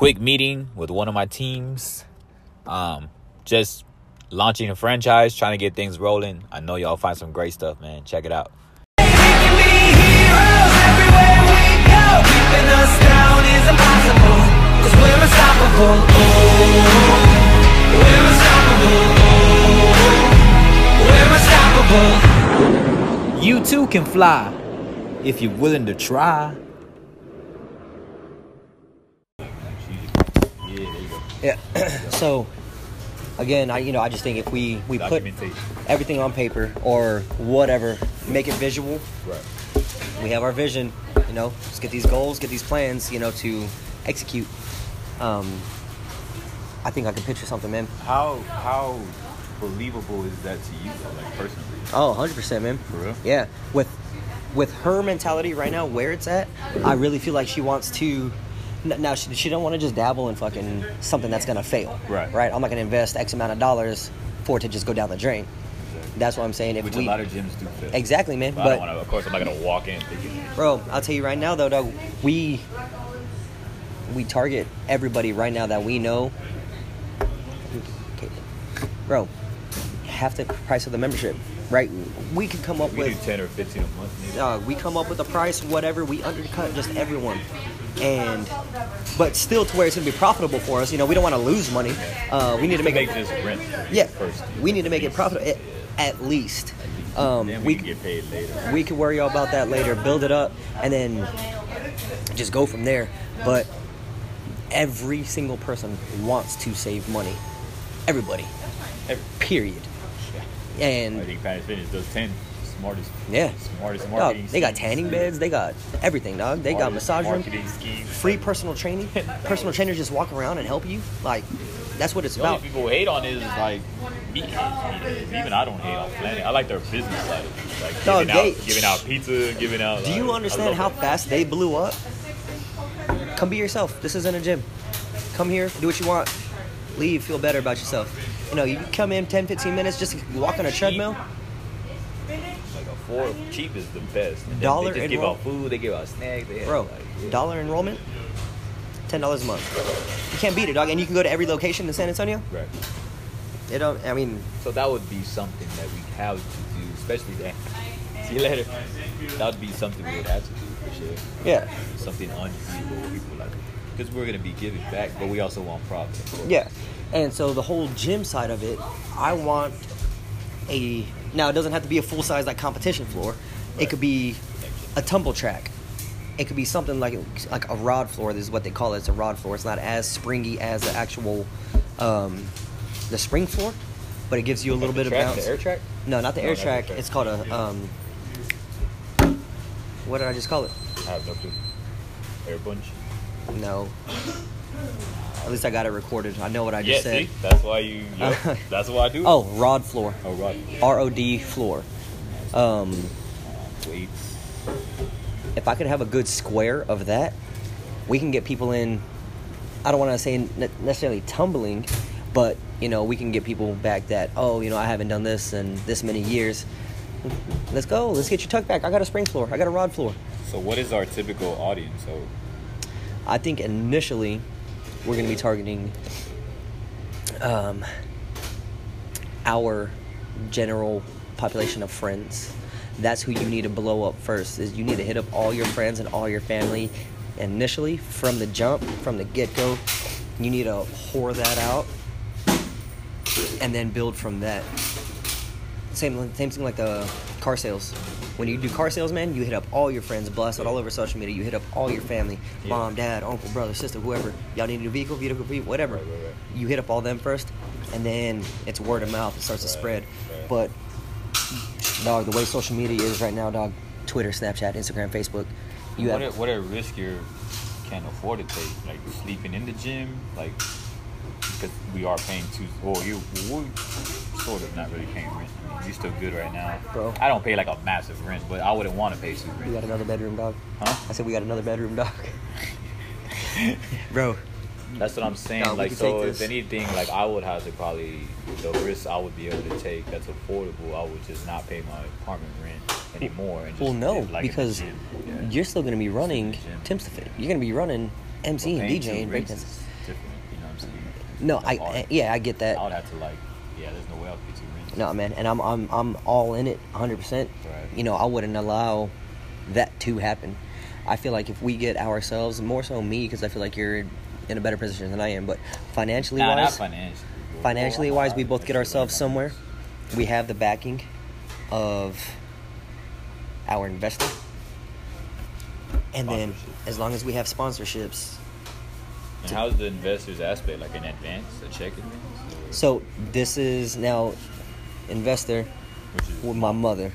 quick meeting with one of my teams. Um, just launching a franchise, trying to get things rolling. I know y'all find some great stuff, man. Check it out. You too can fly if you're willing to try. Yeah. so again, I you know I just think if we we put everything on paper or whatever, make it visual. Right. We have our vision. You know, let's get these goals, get these plans. You know, to execute. Um, I think I can picture something, man. How how believable is that to you, though, like personally? Oh, 100 percent, man. For real? Yeah. With with her mentality right now, where it's at, I really feel like she wants to. Now she, she don't want to just dabble in fucking something that's gonna fail. Right. Right. I'm not gonna invest X amount of dollars for it to just go down the drain. That's what I'm saying. If Which we a lot of gyms do. Fit. exactly, man. But, I But to. Of course, I'm not gonna walk in thinking. bro, I'll tell you right now though, dog, we we target everybody right now that we know. Bro, half the price of the membership, right? We can come up We with ten or fifteen a month. Maybe. uh, we come up with a price, whatever. We undercut just everyone, and but still to where it's gonna be profitable for us. You know, we don't want to lose money. Uh, we need to make make it. this rent. Yeah, First. we need to make it profitable at, at least. Um, we we can get paid later. we can worry about that later. Build it up, and then just go from there. But every single person wants to save money. Everybody. Every- Period. I And think Planet Fitness does ten smartest. yeah, Smartest Dog, they got schemes. tanning beds. They got everything, dog. They got massage room, marketing schemes. free personal training. Personal trainers just walk around and help you. Like that's what it's The only about. people hate on is like me. Even I don't hate on Planet. I like their business side. Like Dog, giving, they- out, giving out pizza, giving out. Do like, you understand how that. fast they blew up? Come be yourself. This isn't a gym. Come here, do what you want. Leave, feel better about yourself. You know, you come in 10, 15 minutes just walk on a treadmill. Like a four cheap is the best. And Dollar They just give enroll- out food. They give out snacks. They have, Bro, like, yeah. dollar enrollment, $10 a month. You can't beat it, dog. And you can go to every location in San Antonio. Right. It don't, I mean, So that would be something that we have to do, especially that. See you later. That would be something we would have to do for sure. yeah. Something for people like because we're gonna be giving back, but we also want profit. of course. Yeah. And so the whole gym side of it, I want a now it doesn't have to be a full size like competition floor. It could be a tumble track. It could be something like like a rod floor. This is what they call it. It's a rod floor. It's not as springy as the actual um, the spring floor, but it gives you a little bit track, of bounce. The air track. No, not the No, air not track. track. It's called a um, what did I just call it? I have no clue. Air bunch. No. At least I got it recorded. I know what I Yeah, just said. see, that's why you. Yep, that's why I do. it. Oh, rod floor. oh, Rod. R O D floor. Um, Weights. if I could have a good square of that, we can get people in. I don't want to say necessarily tumbling, but you know we can get people back that oh you know I haven't done this in this many years. Let's go. Let's get your tuck back. I got a spring floor. I got a rod floor. So, what is our typical audience? So, I think initially we're going to be targeting um, our general population of friends. That's who you need to blow up first. Is you need to hit up all your friends and all your family initially from the jump, from the get go. You need to whore that out and then build from that. Same same thing like the car sales. When you do car sales, man, you hit up all your friends, blast it all over social media. You hit up all your family, Yeah. mom, dad, uncle, brother, sister, whoever. Y'all need a new vehicle, vehicle, vehicle, whatever. Right, right, right. You hit up all them first, and then it's word of mouth. It starts to spread. But dog, the way social media is right now, dog, Twitter, Snapchat, Instagram, Facebook, you what have are, what are risks you can afford to take? Like sleeping in the gym, like because we are paying two. Well, you sort of not really paying rent. I mean, you still good right now, Bro. I don't pay like a massive rent, but I wouldn't want to pay two we got another bedroom, dog. Huh? I said we got another bedroom, dog. Bro, That's what I'm saying. No, like, so if anything, like I would have to probably the risk I would be able to take that's affordable. I would just not pay my apartment rent anymore. And just well, no, like, because. Yeah. you're still going to be running. Tim's to Fit. You're going to be running MC and Paying two DJing rents No, I, hard. Yeah, I get that. I would have to like, yeah. There's no way I'll pay two rent. No, man, and I'm I'm I'm all in it, 100. percent Right. You know, I wouldn't allow that to happen. I feel like if we get ourselves, more so me, because I feel like you're in a better position than I am, but financially Nah, wise, financially. financially wise, we both get ourselves somewhere. We have the backing of our investor, and then as long as we have sponsorships, And how's the investors aspect? Like in advance, a check advance? So this is now investor which is with my mother,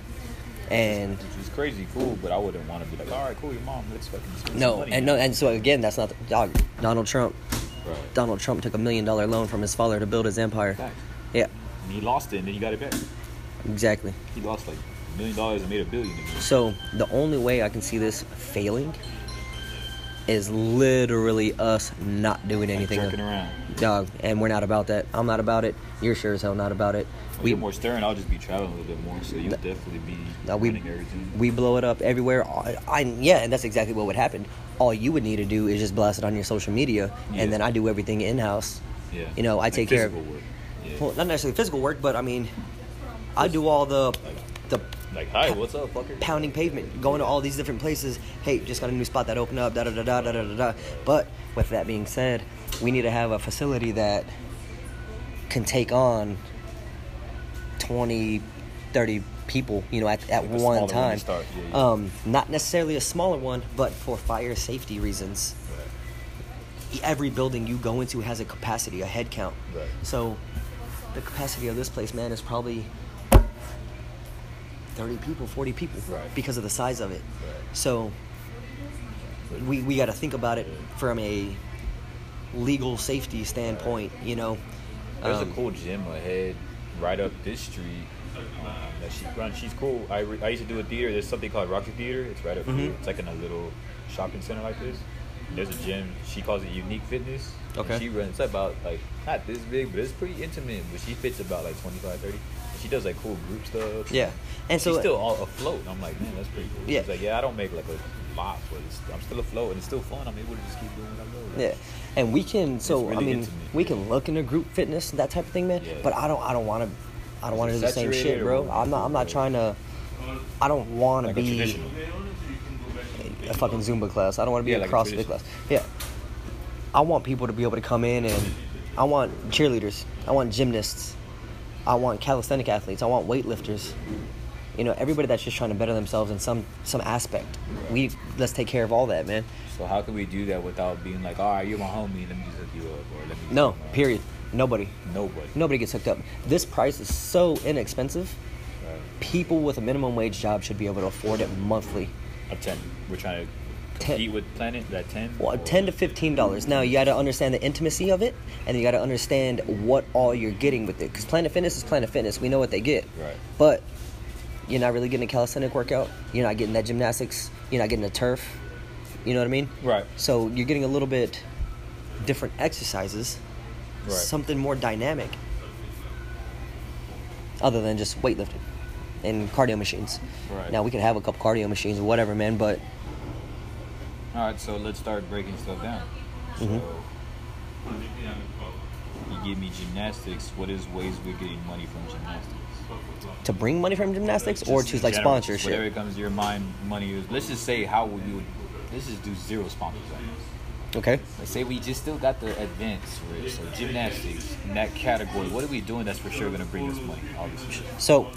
and which is crazy cool, but I wouldn't want to be like, all right, cool, your mom, let's fucking spend no, and now." no, and so again, that's not the, dog. Donald Trump. Right. Donald Trump took a million dollar loan from his father to build his empire. Yeah, And he lost it, and then he got it back. exactly. He lost like a million dollars and made a billion. So the only way I can see this failing is literally us not doing anything. jerking around. Dog, and we're not about that. I'm not about it. You're sure as hell not about it. We more stern, I'll just be traveling a little bit more, so you'll The- definitely be No, we- everything. we blow it up everywhere. I, I yeah, and that's exactly what would happen. All you would need to do is just blast it on your social media, Yeah. and then I do everything in house. yeah. you know, I Like take care of- work. Yeah. Well, not necessarily physical work, but I mean, I do all the like, hi, what's up, fucker? pounding pavement, going to all these different places. Hey, just got a new spot that opened up. Da da da da da da da. But with that being said, we need to have a facility that can take on 20, 30 people. You know, at, at Like one smaller one to time. start, yeah, yeah. Um, not necessarily a smaller one, but for fire safety reasons. Right. Every building you go into has a capacity, a head count. Right. So, the capacity of this place, man, is probably 30 people, 40 people Right. because of the size of it. Right. So, we, we got to think about it from a legal safety standpoint, you know. There's Um, a cool gym ahead, right up this street. Um, that she runs. She's cool. I, re- I used to do a theater. There's something called Rocky Theater. It's right up here. Mhm. It's like in a little shopping center like this. There's a gym. She calls it Unique Fitness. Okay. she runs. It's about like not this big, but it's pretty intimate. But she fits about like 25, 30. And she does like cool group stuff. Yeah. And so she's still all afloat. And I'm like, man, that's pretty cool. Yeah. She's like, yeah, I don't make like a lot, but it's, I'm still afloat and it's still fun. I'm able to just keep doing what I'm doing. Yeah, and we can. So really I mean, we can look into group fitness, that type of thing, man. Yeah. But I don't. I don't want to. I don't want to do the same shit, bro. I'm not. I'm not trying to. I don't want to Like a be traditional. a fucking Zumba class. I don't want to be Yeah, a like CrossFit class. Yeah. I want people to be able to come in and I want cheerleaders. I want gymnasts. I want calisthenic athletes. I want weightlifters. You know, everybody that's just trying to better themselves in some some aspect. We let's take care of all that, man. So how can we do that without being like, all right, you're my homie, let me just hook you up, or let me. No, period. Nobody. Nobody. Nobody gets hooked up. This price is so inexpensive. Right. People with a minimum wage job should be able to afford it monthly. A ten. We're trying to Ten. compete with Planet. That ten. Well, ten to fifteen dollars. Now you got to understand the intimacy of it, and you got to understand what all you're getting with it. Because Planet Fitness is Planet Fitness. We know what they get, Right. but you're not really getting a calisthenic workout. You're not getting that gymnastics. You're not getting the turf. You know what I mean? Right. So you're getting a little bit different exercises, Right. something more dynamic, other than just weightlifting and cardio machines. Right. Now we can have a couple cardio machines or whatever, man, but All right. So let's start breaking stuff down. Mhm. So you give me gymnastics. What is ways we're getting money from gymnastics? to bring money from gymnastics or to like general, sponsorship. Whatever it comes to your mind, money is. Let's just say how would you. Let's just do zero sponsors. Okay. Let's say we just still got the advanced, right? so gymnastics in that category. What are we doing that's for sure going to bring us money? Obviously. So,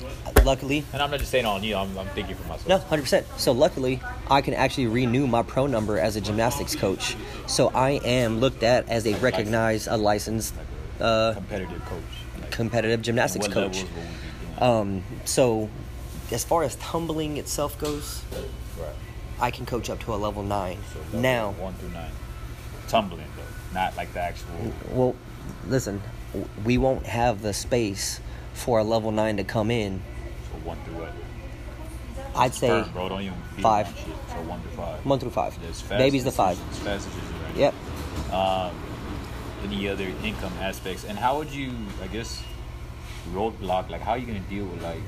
luckily, And I'm not just saying on you. I'm, I'm thinking for myself. no, hundred percent. So luckily, I can actually renew my pro number as a gymnastics coach. So I am looked at as a recognized, a licensed, uh, competitive coach. Competitive gymnastics coach. levels will we be doing? Um, so, as far as tumbling itself goes. I can coach up to a level nine. So Now, one through nine, tumbling though, not like the actual. well, listen, we won't have the space for a level nine to come in. So one through what? I'd say Firm, bro. Don't even five. So one through five. one through five. Baby's the five. As fast as you're. Yep. Um, any other income aspects, and how would you, I guess, roadblock? Like, how are you gonna deal with like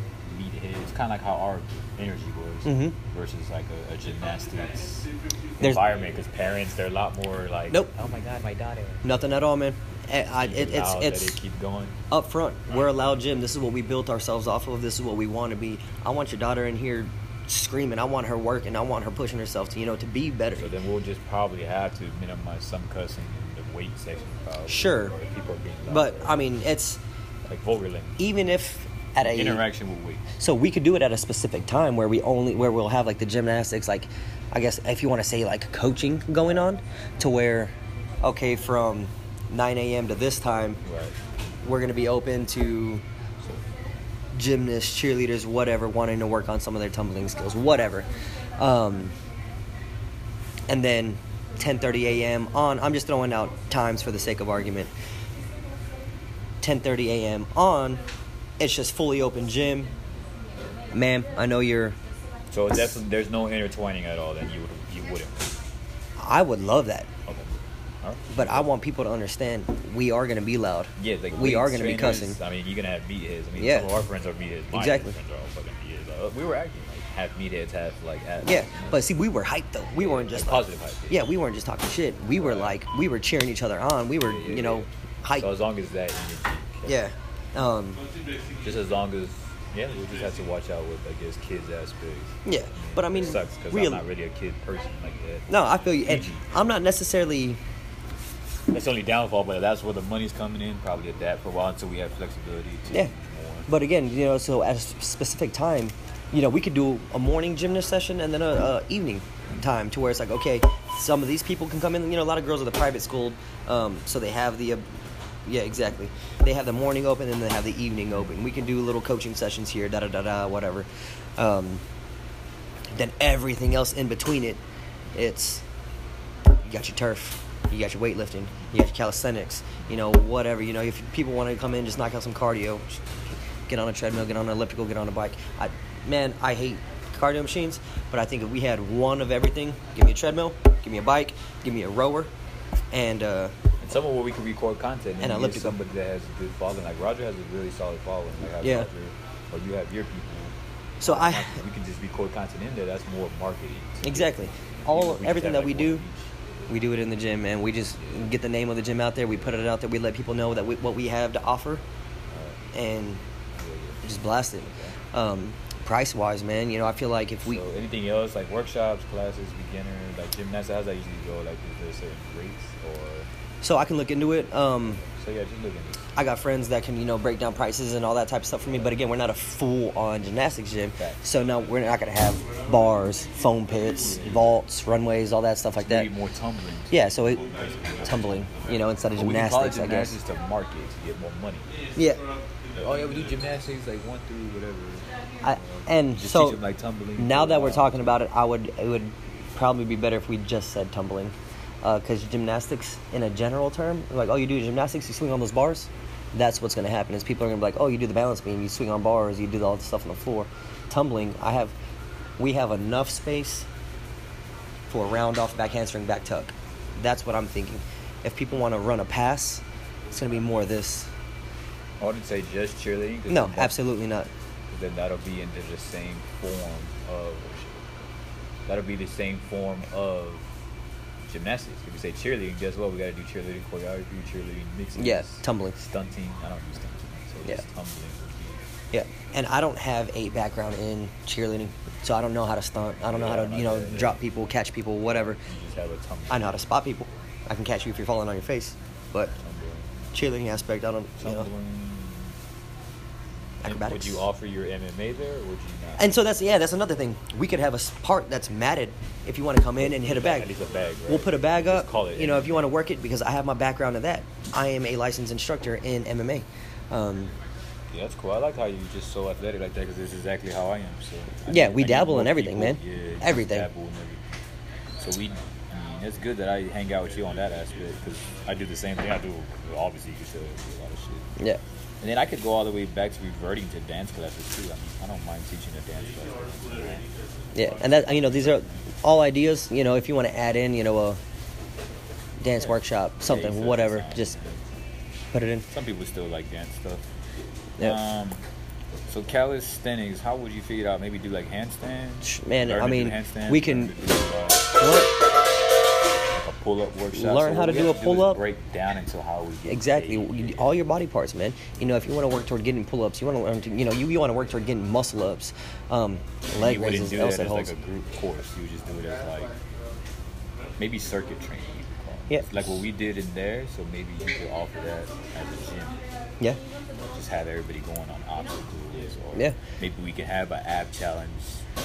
meathead. It's kind of like how our energy was Mhm. versus like a, a gymnastics There's- environment. Because parents, they're a lot more like, Nope. oh my god, my daughter. Nothing at all, man. Eh, I, it, it's it's it keep going. up front. We're a loud gym. This is what we built ourselves off of. This is what we want to be. I want your daughter in here screaming. I want her working. I want her pushing herself to you know to be better. So then we'll just probably have to minimize some cussing in the weight section. Probably, Sure. People are being. But I mean, it's like vulgar language. even if at a interaction with weight. So we could do it at a specific time where we only where we'll have like the gymnastics, like I guess if you want to say like coaching going on, to where, okay, from 9 a.m. to this time, Right. we're gonna be open to gymnasts, cheerleaders, whatever, wanting to work on some of their tumbling skills, whatever. Um, and then 10:30 a.m. on. I'm just throwing out times for the sake of argument. 10:30 a.m. on. It's just fully open gym. Ma'am, I know you're. So definitely, there's no intertwining at all. Then you would you wouldn't. I would love that, Okay. Right. but I want people to understand we are gonna be loud. Yeah, like we are gonna be cussing. I mean, you're gonna have meatheads. I mean, Yeah. some of our friends are meatheads. My Exactly. friends are all fucking meatheads. Uh, we were acting like half meatheads, half like half. Yeah, but see, we were hyped though. We weren't just Like positive hype, yeah. Yeah, we weren't just talking shit. We were Right. like, we were cheering each other on. We were, Yeah, yeah, you know, hyped. So as long as that energy. yeah. Um, Just as long as yeah, we just have to watch out with I guess kids aspects. yeah, but I mean, it sucks because real- I'm not really a kid person like that. No, I feel you. And I'm not necessarily. That's the only downfall, but that's where the money's coming in. Probably at that for a while until we have flexibility. To Yeah. more. But again, you know, so at a specific time, you know, we could do a morning gymnast session and then a, a evening time to where it's like, okay, some of these people can come in. You know, a lot of girls are the private school, um, so they have the. Yeah, exactly. They have the morning open and they have the evening open. We can do little coaching sessions here, da da da da, whatever. Um, then everything else in between it, it's you got your turf, you got your weightlifting, you got your calisthenics, you know, whatever. You know, if people want to come in, just knock out some cardio, get on a treadmill, get on an elliptical, get on a bike. I, man, I hate cardio machines, but I think if we had one of everything, give me a treadmill, give me a bike, give me a rower, and uh, somewhere where we can record content And and, elliptical. somebody that has a good following. Like Roger has a really solid following. Like Yeah. Roger, or you have your people. so I we can just record content in there. That's more marketing. to exactly all everything have, that we do. each. We do it in the gym, man. We just get the name of the gym out there. We put it out there. We let people know that we, what we have to offer, and yeah, just blast it. Um, price wise, man, you know, I feel like if we so anything else like workshops, classes, beginner, like gymnastics, how's that usually go? Like is there certain rates or so I can look into it. Um, so yeah, just look at this. I got friends that can you know break down prices and all that type of stuff for me. But again, we're not a full on gymnastics gym, so no, we're not gonna have bars, foam pits, vaults, runways, all that stuff like that. More tumbling. Yeah, so it tumbling, you know, instead of But we gymnastics, I guess. gymnastics to market to get more money. Yeah, oh yeah, we do gymnastics like one through whatever. I, and Just so teach them, like, tumbling now that we're talking about it, I would it would probably be better if we just said tumbling, Uh, because gymnastics in a general term, like oh you do gymnastics, you swing on those bars. That's what's going to happen. Is people are going to be like, oh, you do the balance beam, you swing on bars, you do all the stuff on the floor. Tumbling, I have, we have enough space for a round off back handspring back tuck. That's what I'm thinking. If people want to run a pass, it's going to be more of this. I wouldn't say just cheerleading. No, that- absolutely not. Then that'll be into the same form of. That'll be the same form of gymnastics. If we say cheerleading, guess what? We got to do cheerleading choreography, cheerleading mixing. Yeah, tumbling. Stunting. I don't do stunting. So Yeah. tumbling Yeah, and I don't have a background in cheerleading, so I don't know how to stunt. I don't know how to, you know yeah. drop people, catch people, whatever. You just have a tumbling. I know how to spot people. I can catch you if you're falling on your face, but Tumbling. cheerleading aspect, I don't, you know. Acrobatics. Would you offer your MMA there, or would you not? And so that's yeah, that's another thing. We could have a part that's matted if you want to come in and hit a bag. At least a bag, right? We'll put a bag Just up. call it you know, if you want to work it, because I have my background in that. I am a licensed instructor in MMA. Um, Yeah, that's cool. I like how you just so athletic like that because it's exactly how I am. So I Yeah, need- we I dabble in everything, people. man. Yeah, Everything. Dabble in everything. So we, it's good that I hang out with you on that aspect because I do the same thing. I do obviously you said a lot of shit. yeah. And then I could go all the way back to reverting to dance classes too. I mean, I don't mind teaching a dance class. Yeah, and that you know these are all ideas. You know, if you want to add in, you know, a dance workshop, something, exactly. whatever, just put it in. Some people still like dance stuff. Yeah. Um, So calisthenics, how would you figure it out? Maybe do like handstands. Man, Learn I mean, we can- uh, What? Pull-up workshop. Learn So how to do a to do is pull-up. Break down into how we get Exactly, paid. All your body parts, man. You know, if you want to work toward getting pull-ups, you want to learn to, you know, you, you want to work toward getting muscle ups, um, leg you raises, do that as like a group course. You just do it as like maybe circuit training. you could call it. Yeah. Like what we did in there. So maybe you could offer that as a gym. Yeah, Just have everybody going on obstacles. Or Yeah. Maybe we could have an app challenge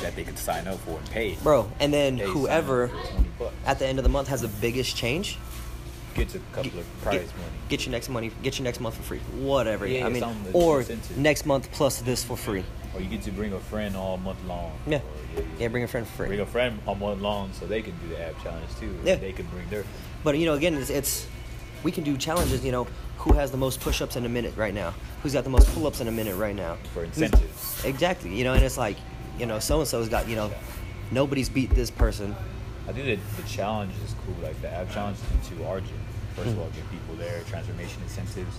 that they could sign up for and pay. bro. And then Hey, sign up whoever for 20 bucks. at the end of the month has the biggest change, gets a couple get, of prize get, money. get your next money, get your next month for free, whatever. Yeah, I mean, or incentive. next month plus this for free. Or you get to bring a friend all month long. Yeah. Or, yeah, Yeah, bring a friend for free. Bring a friend all month long so they can do the app challenge too. Yeah. They can bring their. But you know, again, it's, it's we can do challenges. You know, who has the most push-ups in a minute right now? Who's got the most pull-ups in a minute right now? For incentives. Exactly. You know, and it's like, you know, so and so's got. You know, nobody's beat this person. I think that the challenge is cool. Like the app challenge is into our gym. First of all, get people there, transformation incentives.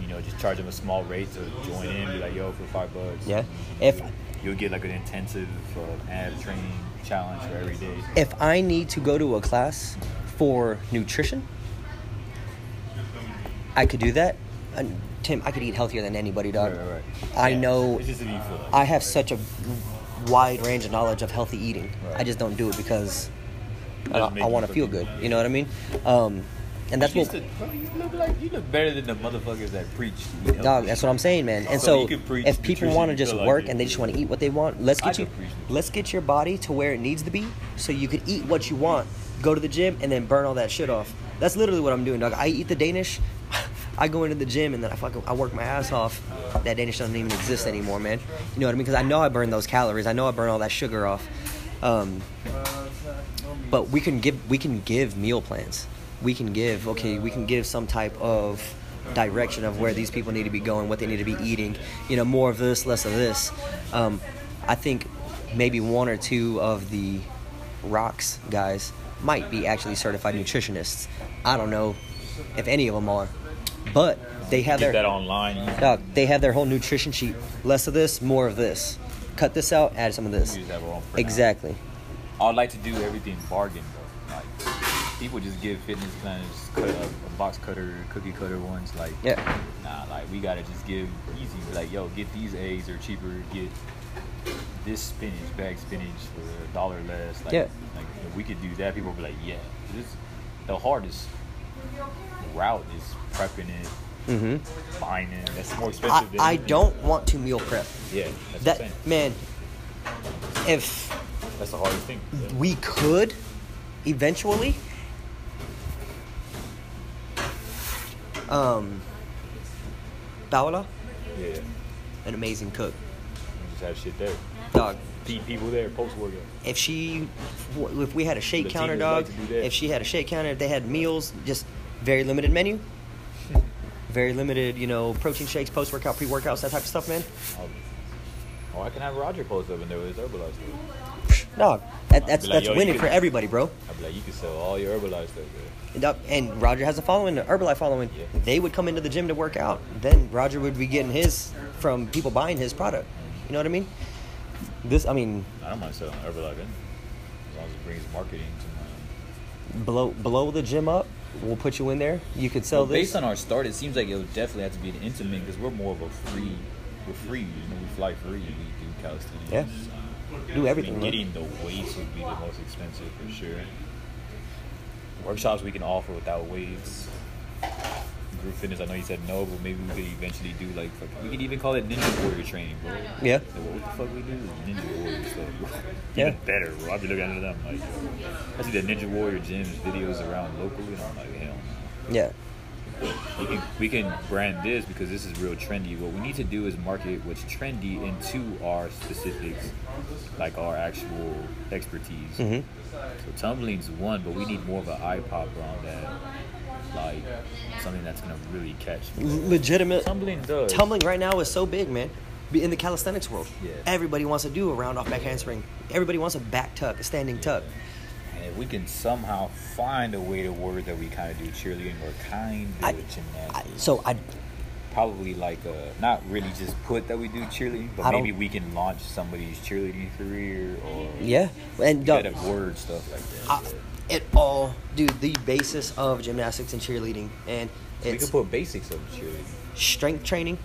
You know, just charge them a small rate to join in. Be like, yo, for five bucks. Yeah. If You'll get like an intensive uh, ab training challenge for every day. if I need to go to a class for nutrition, I could do that. And Tim, I could eat healthier than anybody, dog. Right, right, right. I Yeah, know. It's just to be feel like. I have such a wide range of knowledge of healthy eating. I just don't do it because I, I want to feel good. You know what I mean? Um, and that's what, to- bro, you look like you look better than the motherfuckers that preach. to eat dog. That's what I'm saying, man. And So so, if people want to just feel like work and they just want to eat what they want, let's I get you, preach nutrition. let's get your body to where it needs to be, so you could eat what you want, go to the gym, and then burn all that shit off. That's literally what I'm doing, dog. I eat the Danish. I go into the gym and then I fucking I work my ass off. That Danish doesn't even exist anymore, man. You know what I mean? Because I know I burn those calories. I know I burn all that sugar off. Um, but we can give we can give meal plans. We can give okay. We can give some type of direction of where these people need to be going, what they need to be eating. You know, more of this, less of this. Um, I think maybe one or two of the rocks guys might be actually certified nutritionists. I don't know if any of them are, but they have Get their that online. Dog, they have their whole nutrition sheet. Less of this, more of this. Cut this out, add some of this. have our own printout. Exactly. I'd like to do everything bargain though. Like people just give fitness planners cut a, a box cutter, cookie cutter ones. Like Yeah. nah, like we gotta just give easy. Like yo, get these eggs or cheaper. Get this spinach, bag spinach for a dollar less. Like, Yeah. like if we could do that, people would be like, yeah. This the hardest route is prepping it, Mm-hmm. buying it. That's more I, expensive. than I don't want to meal prep. Yeah, that's That what I'm saying. man, if That's the hardest thing. We could eventually, um, Paola, yeah. an amazing cook. We just have shit there. Dog, Feed people there post workout. if she if we had a shake Latinas counter dog that. if she had a shake counter if they had meals just very limited menu very limited you know protein shakes post workout pre workouts that type of stuff man Oh, oh, I can have Roger post up in there with his Herbalife stuff. dog that, that's like, that's winning for everybody bro I'd be like, you can sell all your Herbalife stuff there. and, and roger has a following the herbalife following Yeah. they would come into the gym to work out then roger would be getting his from people buying his product you know what i mean this i mean I don't mind selling Herbalife in. As long as it brings marketing to my. blow blow the gym up we'll put you in there you could sell Well, this based on our start, it seems like it would definitely have to be an intimate because we're more of a free. We're free. You know, we fly free. We do calisthenics. Yeah. Do I everything, mean, getting the weights would be the most expensive for sure. Workshops we can offer without weights. Group fitness, I know you said no, but maybe we could eventually do like we could even call it ninja warrior training, bro. Yeah. Like, what the fuck we do? Ninja warrior stuff. bro. Yeah. Better, bro. I'd be looking at them like, yo. I see the ninja warrior gyms videos around locally, and I'm like, hell yeah We can, we can brand this because this is real trendy. What we need to do is market what's trendy into our specifics, like our actual expertise. hmm So tumbling's one, but we need more of an eye popper on that, like something that's gonna really catch. legitimate Tumbling does. tumbling right now is so big, man. In the calisthenics world, Yeah. everybody wants to do a round off back handspring. Everybody wants a back tuck, a standing tuck. And if we can somehow find a way to word that we kind of do cheerleading or kind I- of gymnastics. I, so I, probably like uh, not really just put that we do cheerleading, but I maybe we can launch somebody's cheerleading career or Yeah, and get don't- word stuff like that. I, it all, dude. The basis of gymnastics and cheerleading, and we could put basics of cheerleading. strength training,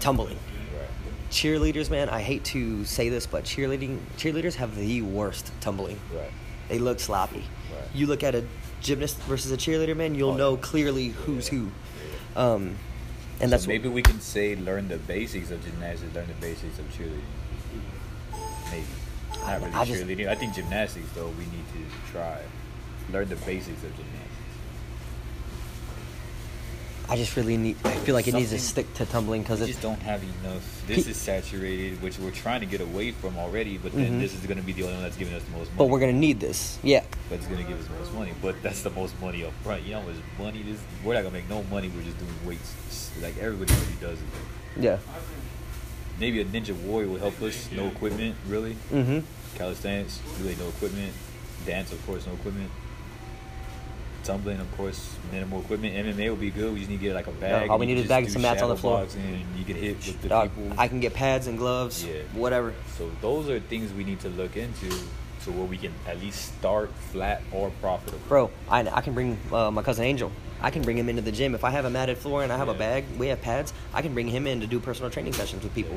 tumbling. Right. Cheerleaders, man, I hate to say this, but cheerleading cheerleaders have the worst tumbling. Right. They look sloppy. Right. You look at a gymnast versus a cheerleader, man, you'll Oh, know yeah. clearly who's who. Um, and that's so maybe we can say learn the basics of gymnastics, learn the basics of cheerleading. Maybe. I- Not really I just- cheerleading. I think gymnastics though we need to try. Learn the basics of gymnastics. I just really need. I feel like it needs to stick to tumbling because it's just don't have enough. This is saturated, which we're trying to get away from already. But then Mhm. this is going to be the only one that's giving us the most money. But we're gonna need this. Yeah. But it's going to give us the most money. But that's the most money up front. You know much money this? We're not going to make no money. We're just doing weights. Like everybody already does it. Yeah. Maybe a ninja warrior will help us. No equipment, really. Mm-hmm. Calisthenics, really no equipment. Dance, of course, no equipment. Tumbling, of course, minimal equipment. MMA would be good. We just need to get like a bag. all we need is just bag and some mats on the floor. And you can hit with the Dog, people. I can get pads and gloves. Yeah. Whatever. So those are things we need to look into, so where we can at least start flat or profitable. Bro, I, I can bring uh, my cousin Angel. I can bring him into the gym. If I have a matted floor and I have a bag, we have pads, I can bring him in to do personal training sessions with people.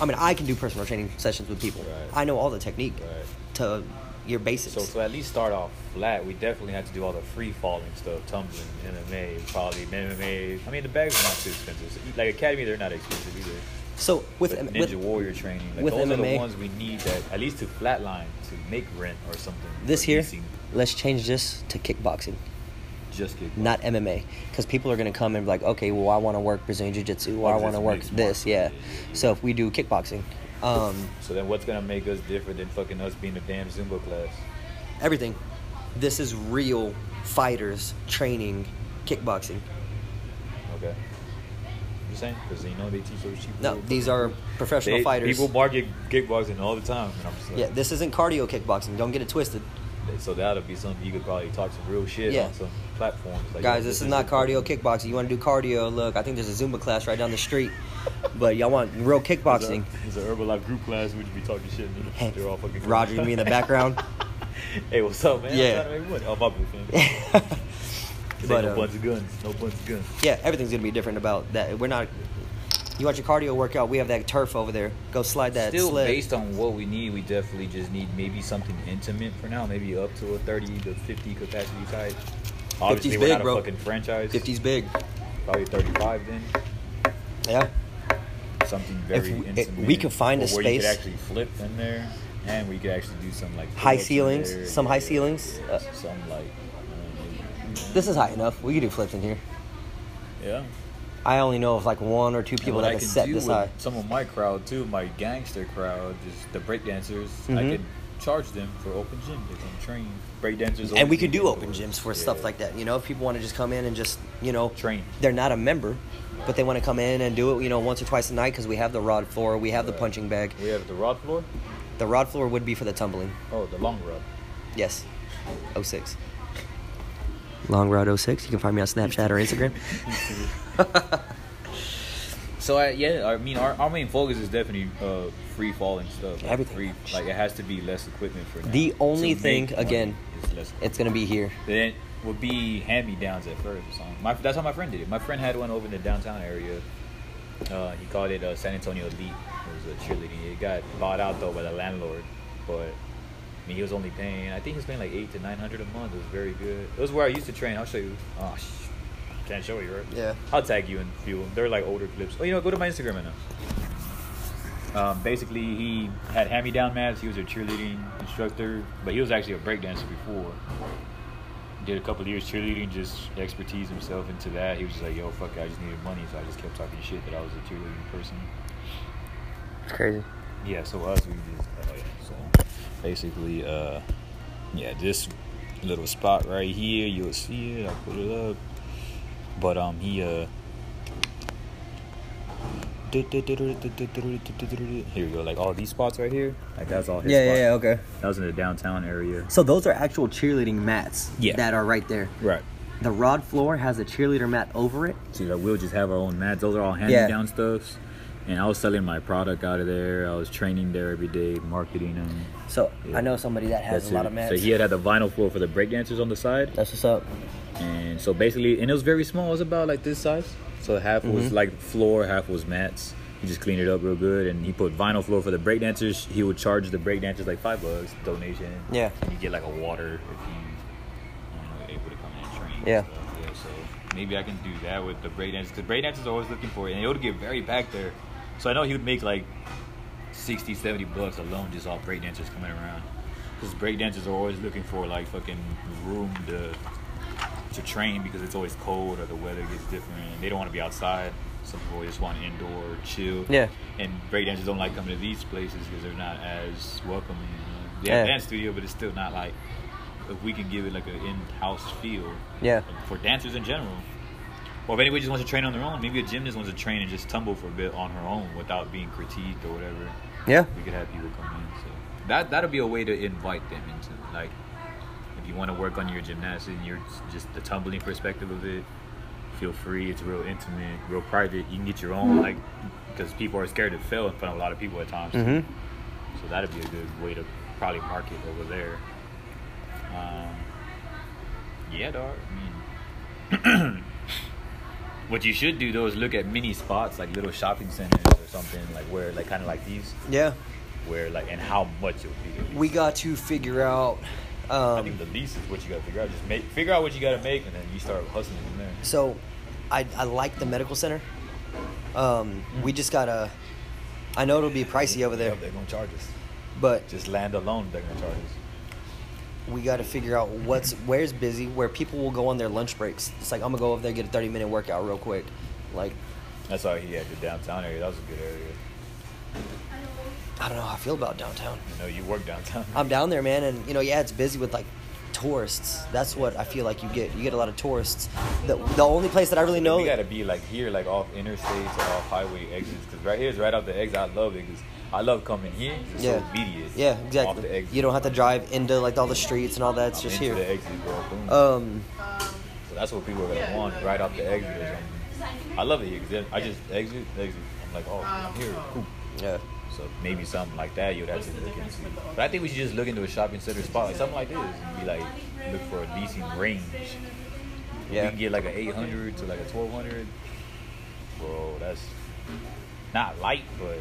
I mean, I can do personal training sessions with people. Right. I know all the technique Right. to your basics. So to at least start off flat, we definitely have to do all the free falling stuff, tumbling, MMA, probably MMA. I mean, the bags are not too expensive. So, like Academy, they're not expensive either. So with, But Ninja with Warrior training, like with those are the ones we need that at least to flatline to make rent or something. this here, let's change this to kickboxing, just get not MMA, because people are gonna come and be like, okay, well, I want to work Brazilian Jiu Jitsu, or I want to work this, yeah. So if we do kickboxing, um, So then, what's gonna make us different than fucking us being a damn Zumba class? everything. This is real fighters training kickboxing. Okay. You saying? Because you know they teach those cheap. No, these are professional They- fighters. People market kickboxing all the time, and I'm just like, Yeah, this isn't cardio kickboxing. Don't get it twisted. So that'll be something you could probably talk some real shit Yeah. on some platforms. Like, Guys, this is not cardio kickboxing. You want to do cardio? Look, I think there's a Zumba class right down the street. But y'all want real kickboxing? It's an Herbalife group class. Would you be talking shit? Hey, They're all fucking. Roger, you mean in the background? hey, what's up, man? Yeah. I'm trying to make money. Oh, my fam. But, no um, of guns. No of guns. yeah, everything's gonna be different about that. We're not. You want your cardio workout? We have that turf over there. Go slide that Still, sled. based on what we need, we definitely just need maybe something intimate for now. Maybe up to a 30 to 50 capacity type. Obviously, 50's we're big, not a bro. fucking franchise. 50's big. Probably 35 then. Yeah. Something very we- if intimate. we could find a space. where you could actually flip in there, and we could actually do some like High ceilings, there, some high ceilings. Uh, some like. This is high enough. We can do flips in here. Yeah. I only know of like one or two people that I can can set do this high. some of my crowd too, my gangster crowd, just the breakdancers. I Mhm. could charge them for open gym. They can train breakdancers. And we could do open gyms for stuff like that. You know, if people want to just come in and just, you know, Train. They're not a member, but they want to come in and do it, you know, once or twice a night because we have the rod floor, we have the punching bag. We have the rod floor. The rod floor would be for the tumbling. Oh, the long rod. Yes. 06. Long Rod 06. You can find me on Snapchat or Instagram. So I, yeah, I mean, our, our main focus is definitely uh, free falling stuff. Like Everything. Free, like it has to be less equipment for now. The only To thing, again, It's going to be here. Then would be hand me downs at first. So my, that's how my friend did it. My friend had one over in the downtown area. Uh, he called it uh, San Antonio Elite. It was a cheerleading. It got bought out though by the landlord, but I mean he was only paying. I think he was paying like eight to nine hundred a month. It was very good. It was where I used to train. I'll show you. Oh, sh- can't show you, right? Yeah. I'll tag you in a few. They're like older clips. Oh, you know, go to my Instagram right now. Um, basically, he had hand-me-down mats. He was a cheerleading instructor, but he was actually a breakdancer before. Did a couple years cheerleading, just expertise himself into that. He was just like, "Yo, fuck it, I just needed money," so I just kept talking shit that I was a cheerleading person. It's crazy. Yeah, so us, we just, oh yeah, so basically, uh, yeah, this little spot right here, you'll see it. I put it up, but um, he uh. Here we go, like all these spots right here, like that's all his Yeah, yeah, yeah, okay. That was in the downtown area. So those are actual cheerleading mats Yeah. that are right there. Right. The rod floor has a cheerleader mat over it. See, like we'll just have our own mats. Those are all hand-me-down stuffs. And I was selling my product out of there. I was training there every day, marketing them. So Yeah. I know somebody that has That's a lot it. of mats. So he had, had the vinyl floor for the breakdancers on the side. That's what's up. And so basically, and it was very small. It was about like this size. So half was Mhm. like floor, half was mats. He just cleaned it up real good, and he put vinyl floor for the breakdancers. He would charge the breakdancers like five bucks donation. Yeah. And you get like a water if you, you know, able to come in and train. Yeah. stuff. Yeah. So maybe I can do that with the breakdancers because breakdancers are always looking for it, and it would get very back there. So I know he would make like 60, 70 bucks alone just off breakdancers coming around. Because breakdancers are always looking for like fucking room to to train because it's always cold or the weather gets different and they don't want to be outside. Some people just want indoor chill. Yeah. And breakdancers don't like coming to these places because they're not as welcoming. They have Yeah. dance studio, but it's still not like if we can give it like an in-house feel. Yeah. For dancers in general. Or if anybody just wants to train on their own, maybe a gymnast wants to train and just tumble for a bit on her own without being critiqued or whatever Yeah. we could have people come in. So that that'll be a way to invite them into like if you want to work on your gymnastics and you're just the tumbling perspective of it. Feel free. It's real intimate, real private. You can get your own like because people are scared to fail in front of a lot of people at times. Mhm. So that'd be a good way to probably market over there. Um, yeah, dog. I mean, what you should do though is look at mini spots like little shopping centers or something like where like kind of like these Yeah. where like and how much it would be. We got to figure out. I Um, think the lease is what you got to figure out. Just make figure out what you got to make, and then you start hustling from there. so, I I like the medical center. Um, we just gotta. I know it'll be pricey over there, Yeah, they're gonna charge us. but Just land alone, they're gonna charge us. We got to figure out what's where's busy, where people will go on their lunch breaks. It's like I'm gonna go over there get a 30 minute workout real quick, like That's why he had the downtown area. That was a good area. I don't know how I feel about downtown. You know, you work downtown. I'm down there, man, and you know, yeah, it's busy with like tourists. That's what I feel like you get. You get a lot of tourists. The, the only place that I really know. We gotta be like here, like off interstates or off highway exits, because right here is right off the exit. I love it because I love coming here. It's Yeah. so immediate. Yeah, Off the exactly. exit. You don't have to drive into like all the streets and all that. It's I'm just here. The exit. Um, so that's what people are gonna want right off the exit or something. I love it here I just exit, exit. I'm like, oh, I'm here, cool. yeah, So maybe something like that you'd have to look into. But I think we should just look into a shopping center spot, like something like this, and be like, look for a decent range. Yeah. We can get like an 800 to like a 1200. Bro, that's not light, but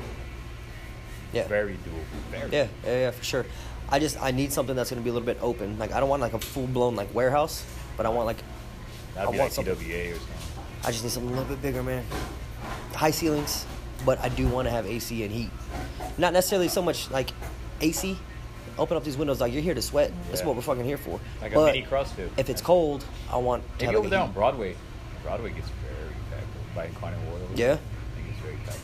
yeah, very doable. Very. yeah, yeah, yeah, for sure. I just I need something that's gonna be a little bit open. Like I don't want like a full blown like warehouse, but I want like That'd I be want like something- TWA or something. I just need something a little bit bigger, man. High ceilings, but I do want to have AC and heat. Not necessarily so much like AC. Open up these windows, like you're here to sweat. That's Yeah. what we're fucking here for. Like a but mini CrossFit. if it's cold, I want to Maybe have over like there on heat. Broadway. Broadway gets very packed. By Incarnate Word. Yeah? I think it's very packed.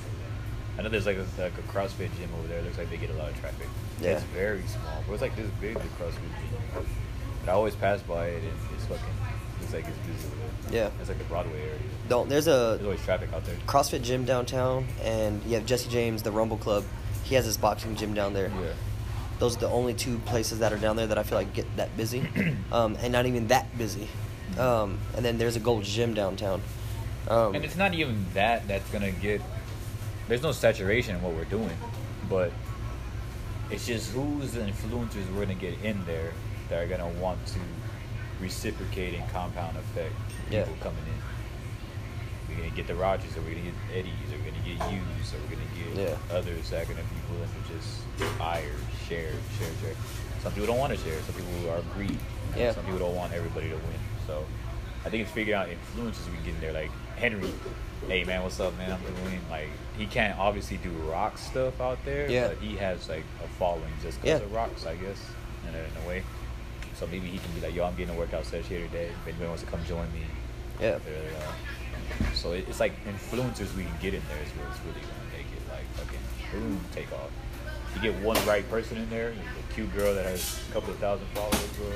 I know there's like a, like a CrossFit gym over there. It looks like they get a lot of traffic. Yeah. It's very small. But it's like this big, the CrossFit gym. But I always pass by it and it's fucking, looks like it's busy. Yeah. It's like the Broadway area. Don't. There's There's a always traffic out there. CrossFit gym downtown, and you have Jesse James, the Rumble Club. He has his boxing gym down there. Yeah. Those are the only two places that are down there that I feel like get that busy, um, and not even that busy. Um, and then there's a Gold Gym downtown. Um, And it's not even that that's gonna get. There's no saturation in what we're doing, but it's just who's the influencers we're gonna get in there that are gonna want to reciprocate and compound effect Yeah. people coming in. We're gonna get the Rogers, or we're gonna get Eddies, or we're gonna get U's, or we're gonna get Yeah. others that are gonna be willing to just or share, share, share. Some people don't want to share. Some people are greedy. Yeah. Some people don't want everybody to win. So I think it's figuring out influences we can get in there. Like Henry, hey man, what's up, man? I'm doing like he can't obviously do rock stuff out there, Yeah. but he has like a following just because Yeah. of rocks, I guess, in a, in a way. So maybe he can be like, yo, I'm getting a workout session here today. If anybody wants to come join me, yeah. Uh, so it, it's like influencers we can get in there is what's really gonna make it like fucking boom take off. You get one right person in there, a cute girl that has a couple of thousand followers, bro.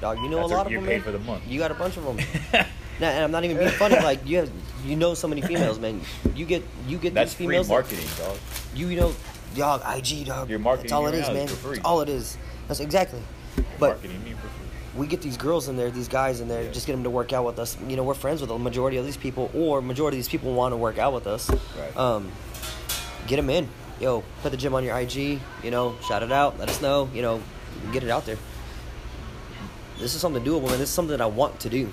Dog, you know That's a lot of you're them. paid man. for the month. You got a bunch of them. Nah, and I'm not even being funny. Like you have, you know, so many females, man. You get, you get That's these free females. that- marketing, dog. you know, dog, IG, dog. You're marketing That's all it is, man. for free. That's all it is. That's exactly. But marketing me for free. we get these girls in there, these guys in there, Yeah. just get them to work out with us. You know, we're friends with the majority of these people, or majority of these people want to work out with us. Right. Um, get them in. Yo, put the gym on your IG. You know, shout it out. Let us know. You know, get it out there. This is something doable, and this is something that I want to do.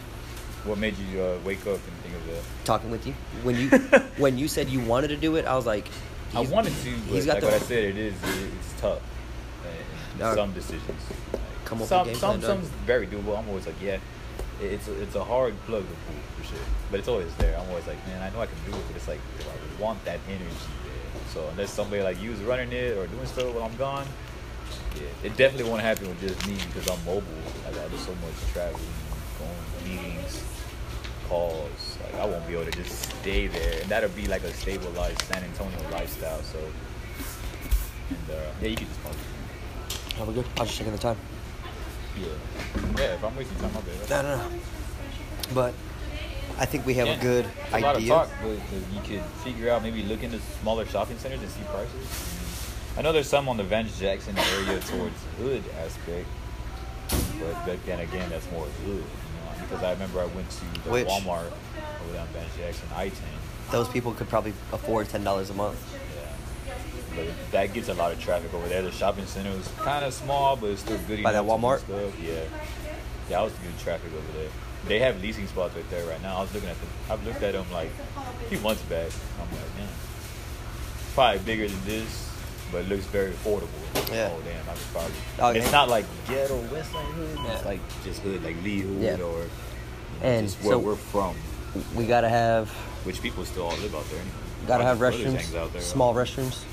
What made you uh, wake up and think of that? Talking with you when you when you said you wanted to do it, I was like, I wanted to, but he's got like the- what I said, it is it's tough. Uh, some decisions. Like, Come up with some, game some, plan, dog. some's very doable. I'm always like, yeah, it's a, it's a hard plug to pull for sure, but it's always there. I'm always like, man, I know I can do it, but it's like, do I want that energy there? So unless somebody like you is running it or doing stuff while I'm gone, yeah, it definitely won't happen with just me because I'm mobile. Like I do so much traveling, going meetings, calls. Like I won't be able to just stay there, and that'll be like a stabilized San Antonio lifestyle. So, and uh, yeah, you can just pause. it. "Oh, we're good." I was just checking the time. Yeah, yeah. If I'm wasting time, I'll be I don't know. But I think we have Yeah, a good it's a lot of idea. talk, but, you could figure out maybe look into smaller shopping centers and see prices. I know there's some on the Vance Jackson area towards hood aspect, but but then again, that's more hood, you know. Because I remember I went to the Which? Walmart over there on Vance Jackson, I-10. Those people could probably afford ten dollars a month. Yeah. But that gets a lot of traffic over there. The shopping center was kind of small, but it's still good. By that enough to do Walmart? Stuff. Yeah. Yeah, I was good traffic over there. They have leasing spots right there right now. I was looking at them. I've looked at them like a few months back. I'm like, man, probably bigger than this, but it looks very affordable. Yeah. Oh damn, I could probably. Oh, it's not like ghetto West Side hood. It's like just hood, like Lee Hood Yeah. or you know, And just where so- we're from. We gotta have Which people still all live out there anyway. gotta have restrooms, out there. small restrooms,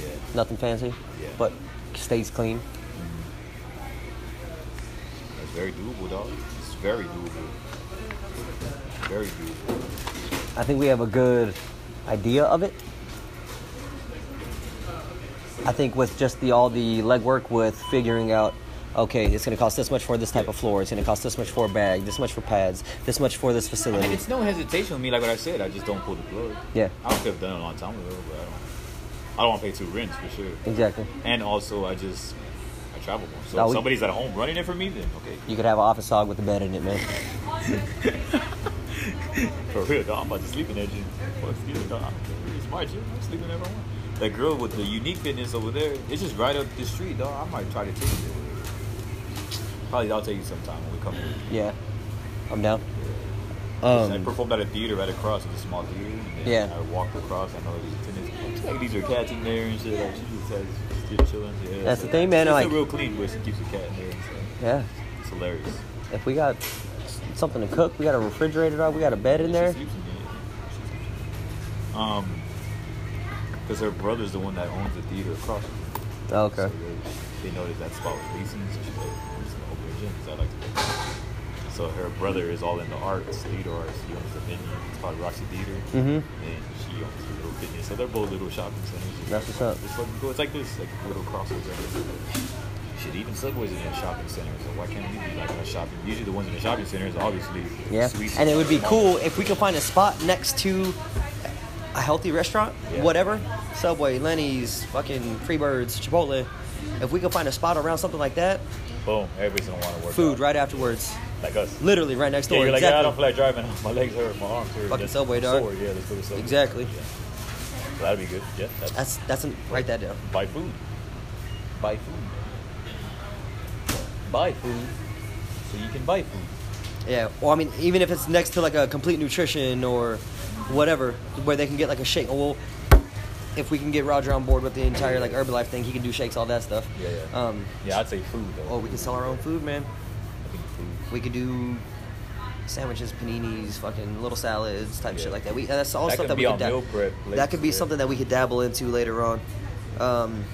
Yeah. nothing fancy, Yeah. but stays clean. Mm-hmm. It's very doable, dog. It's very doable. Very doable. I think we have a good idea of it. I think with just the all the legwork with figuring out, okay, it's going to cost this much for this type of floor. It's going to cost this much for a bag, this much for pads, this much for this I facility. mean, it's no hesitation with me. Like what I said, I just don't pull the plug. Yeah. I could have done it a long time ago, but I don't. I don't want to pay two rents for sure. exactly. And also, I just I travel more. So Oh, if we- somebody's at home running it for me, then okay. You could have an office hog with a bed in it, man. For real, dog. I'm about to sleep in that gym. Fuck, excuse me, dog. It's my gym. I'm sleeping whenever I want. That girl with the unique fitness over there, it's just right up the street, dog. I might try to take you there. Probably I'll take you sometime when we come here. Yeah, I'm down. I Um, performed at a theater right across, it's a small theater. And then Yeah. I walked across. I know there's tennis. Like these are cats in there and shit. Like she just has just chilling. Yeah, That's the thing, man, It's like- real clean, but she keeps a cat in there stuff. yeah, It's hilarious. if we got something to cook, we got a refrigerator dog, we got a bed in there. in there. She sleeps in there. Um, because her brother's the one that owns the theater across. from her. Oh, okay. So they, they noticed that spot was leasing, so she's like, I'm just gonna open a gym because I like to. So her brother is all in the arts, theater arts. He owns the venue. It's called Roxy Theater. Mm-hmm. And she owns the little fitness. So they're both little shopping centers. That's what's up. It's fucking cool. It's like this, like a little crossover. Shit, even Subway's in a shopping center. So why can't we be like in a shopping? Usually the ones in the shopping centers, obviously. Yeah, and it would be cool if we could find a spot next to a healthy restaurant, Yeah. whatever, Subway, Lenny's, fucking Freebirds, Chipotle. If we could find a spot around something like that, Boom. Everybody's gonna want to work. food out. right afterwards, Like us. literally right next door. Yeah, you're like, yeah, I exactly. don't feel like driving. My legs hurt. My arms hurt. Fucking Subway, dog. Sword. Yeah, let's go to Subway. Exactly. Yeah. So that'd be good. Yeah. That's, that's that's an, write that down. buy food. Buy food. Buy food, so you can buy food. Yeah. Well, I mean, even if it's next to like a complete nutrition or whatever, where they can get like a shake. Well, if we can get Roger on board with the entire like Herbalife thing, he can do shakes, all that stuff. Yeah, yeah. Um, Yeah, I'd say food though. or we can sell our own food, man. I think food. We could do sandwiches, paninis, fucking little salads, type Yeah. shit like that. We that's all That stuff that be we could prep That could be something that we could dabble into later on. Um,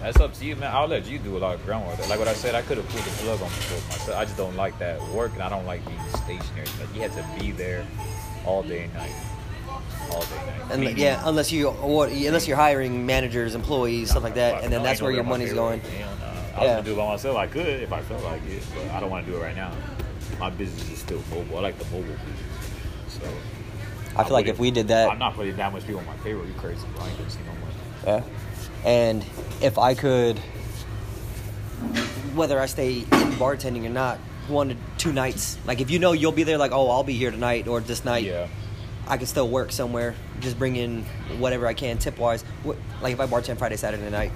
That's up to you, man. I'll let you do a lot of groundwork. Like what I said, I could have pulled the plug on myself. I just don't like that work, and I don't like being stationary. Like you have to be there all day and night, all day and night. and yeah, unless you unless you're hiring managers, employees, stuff like that, and then no, that's where your way on my money's going. I was Yeah. gonna do it by myself. I could if I felt like it, but I don't want to do it right now. My business is still mobile. I like the mobile business. So I feel like if we did that, I'm not putting that much people on my payroll. You crazy? I ain't gonna see no money. Yeah. And if I could whether I stay in bartending or not, one to two nights. Like if you know you'll be there, like oh I'll be here tonight or this night. Yeah. I can still work somewhere. Just bring in whatever I can tip wise. Like if I bartend Friday, Saturday night,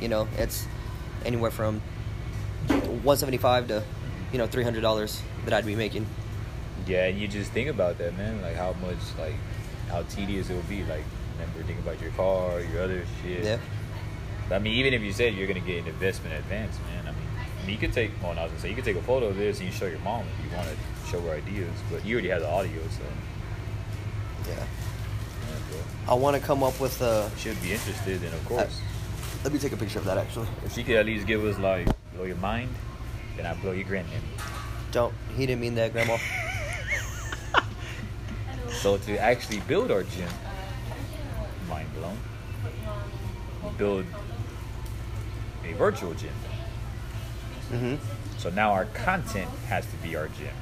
you know, it's anywhere from one seventy five to you know three hundred dollars that I'd be making. Yeah, and you just think about that, man. Like how much, like how tedious it would be. Like remember thinking about your car, your other shit. Yeah. I mean, even if you said you're gonna get an investment advance, man. I mean, I mean, you could take. Well, I was gonna say you could take a photo of this and you show your mom if you want to show her ideas. But you already have the audio, so Yeah. yeah. I want to come up with a. should be interested. And of course, Let me take a picture of that actually. if she could at least give us like blow your mind, then I blow your granddad. Don't. He didn't mean that, Grandma. So to actually build our gym, mind blown. we Build a virtual gym. Mm-hmm. So now our content has to be our gym.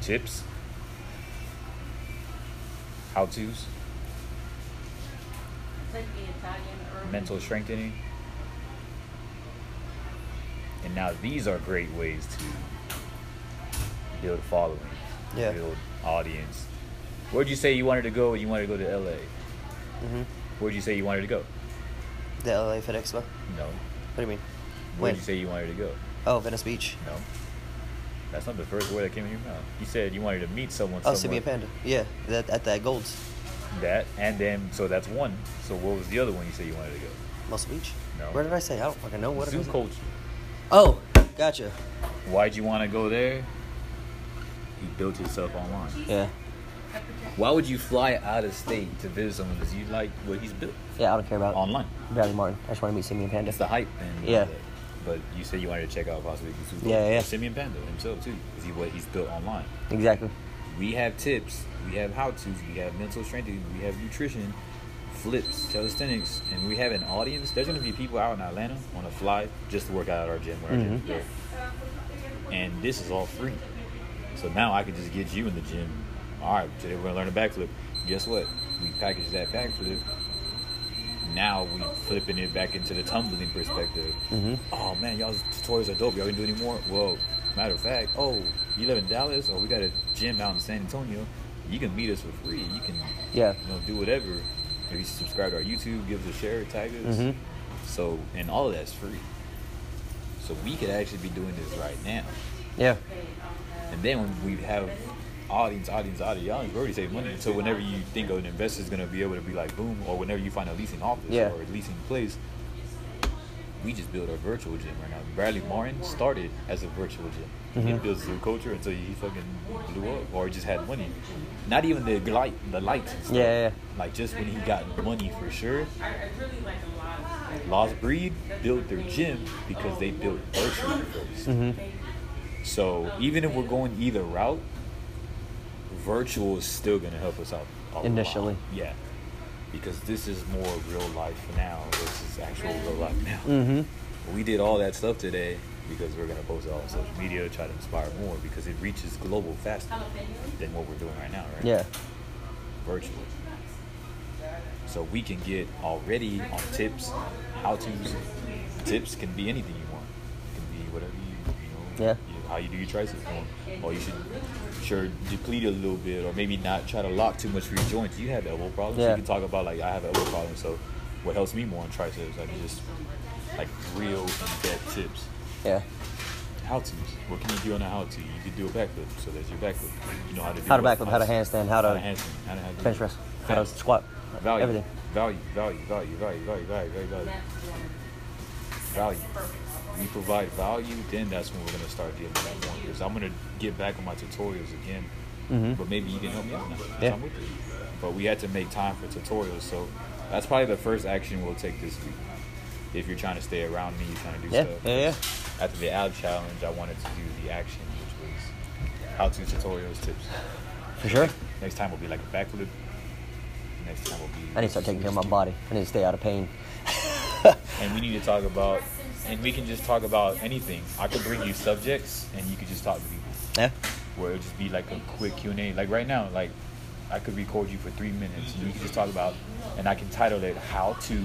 Tips, how to's, mental strengthening. And now these are great ways to build a following, Yeah. build audience. Where'd you say you wanted to go when you wanted to go to LA? Mm-hmm. Where'd you say you wanted to go? The LA Fit Expo. No. What do you mean? Where'd When? you say you wanted to go? Oh, Venice Beach. No. That's not the first word that came in your mouth. You said you wanted to meet someone. Oh, somewhere. Simeon Panda. Yeah, that at that Golds, That and then so that's one. So what was the other one you said you wanted to go? Muscle Beach. No. Where did I say? I don't fucking know. What Zoo culture. Oh, gotcha. Why'd you want to go there? He built himself online. Yeah. Why would you fly out of state to visit someone because you like what he's built Yeah, I don't care about online? Bradley Martin. I just want to meet Simeon Panda. It's the hype and Yeah. that. But you said you wanted to check out possibly Zoo Yeah, culture. yeah. Simeon Panda himself too, because he what he's built online. Exactly. We have tips, we have how tos, we have mental strength, we have nutrition, flips, calisthenics, and we have an audience. There's gonna be people out in Atlanta on a fly just to work out at our gym where our gym is built. And this is all free. So now I could just get you in the gym. All right, today we're gonna learn a backflip. Guess what? We package that backflip. Now we flipping it back into the tumbling perspective. Mm-hmm. Oh man, y'all's tutorials are dope. Y'all can do any more? Well, matter of fact, oh, you live in Dallas, or we got a gym out in San Antonio. You can meet us for free. You can, Yeah. you know, do whatever. If you subscribe to our YouTube, give us a share, tag us. Mhm. So, and all of that's free. So we could actually be doing this right now. Yeah. And then when we have audience, audience, audience, y'all we already save money. So whenever you think of an investor is going to be able to be like boom, or whenever you find a leasing office Yeah. or a leasing place, we just built our virtual gym right now. Bradley Martin started as a virtual gym. He Mhm. built Zoo culture until he fucking blew up, or just had money. Not even the light, the lights. And stuff. Yeah, yeah. Like just when he got money for sure. Lost Breed built their gym because they built virtual 1st Mm-hmm. so even if we're going either route, virtual is still gonna help us out a Initially. lot. Yeah, because this is more real life now versus actual real life now. Mm-hmm. We did all that stuff today because we're gonna post it all on social media, try to inspire more because it reaches global faster than what we're doing right now, right? Yeah. Virtually. So we can get already on tips, how to tips can be anything you want. It can be whatever you you know Yeah. you- how you do your triceps or, or you should sure deplete a little bit or maybe not try to lock too much for your joints. You have elbow problems. So you can talk about like I have elbow problems. So what helps me more on triceps, I can just like real in-depth tips. Yeah. How to's. What can you do on a how to? You can do a backflip, so that's your backflip. You know how to do How to backflip, how to handstand, how to handstand, how to, how to bench press, how to squat, Value, everything. value, value, value, value, value, value, value, value. Value. We provide value, then that's when we're gonna start dealing with that more. Because I'm gonna get back on my tutorials again, Mm-hmm. but maybe you can help me out now. Yeah. I'm with you. But we had to make time for tutorials, so that's probably the first action we'll take this week. If you're trying to stay around me, you're trying to do Yeah, stuff. yeah, yeah. After the ab challenge, I wanted to do the action, which was how to tutorials tips. For sure. Next time will be like a backflip. Next time will be. I need to start taking care of my body. I need to stay out of pain. and we need to talk about and we can just talk about anything i could bring you subjects and you could just talk to people Yeah. where it would just be like a quick q&a like right now like i could record you for three minutes and you could just talk about and i can title it how to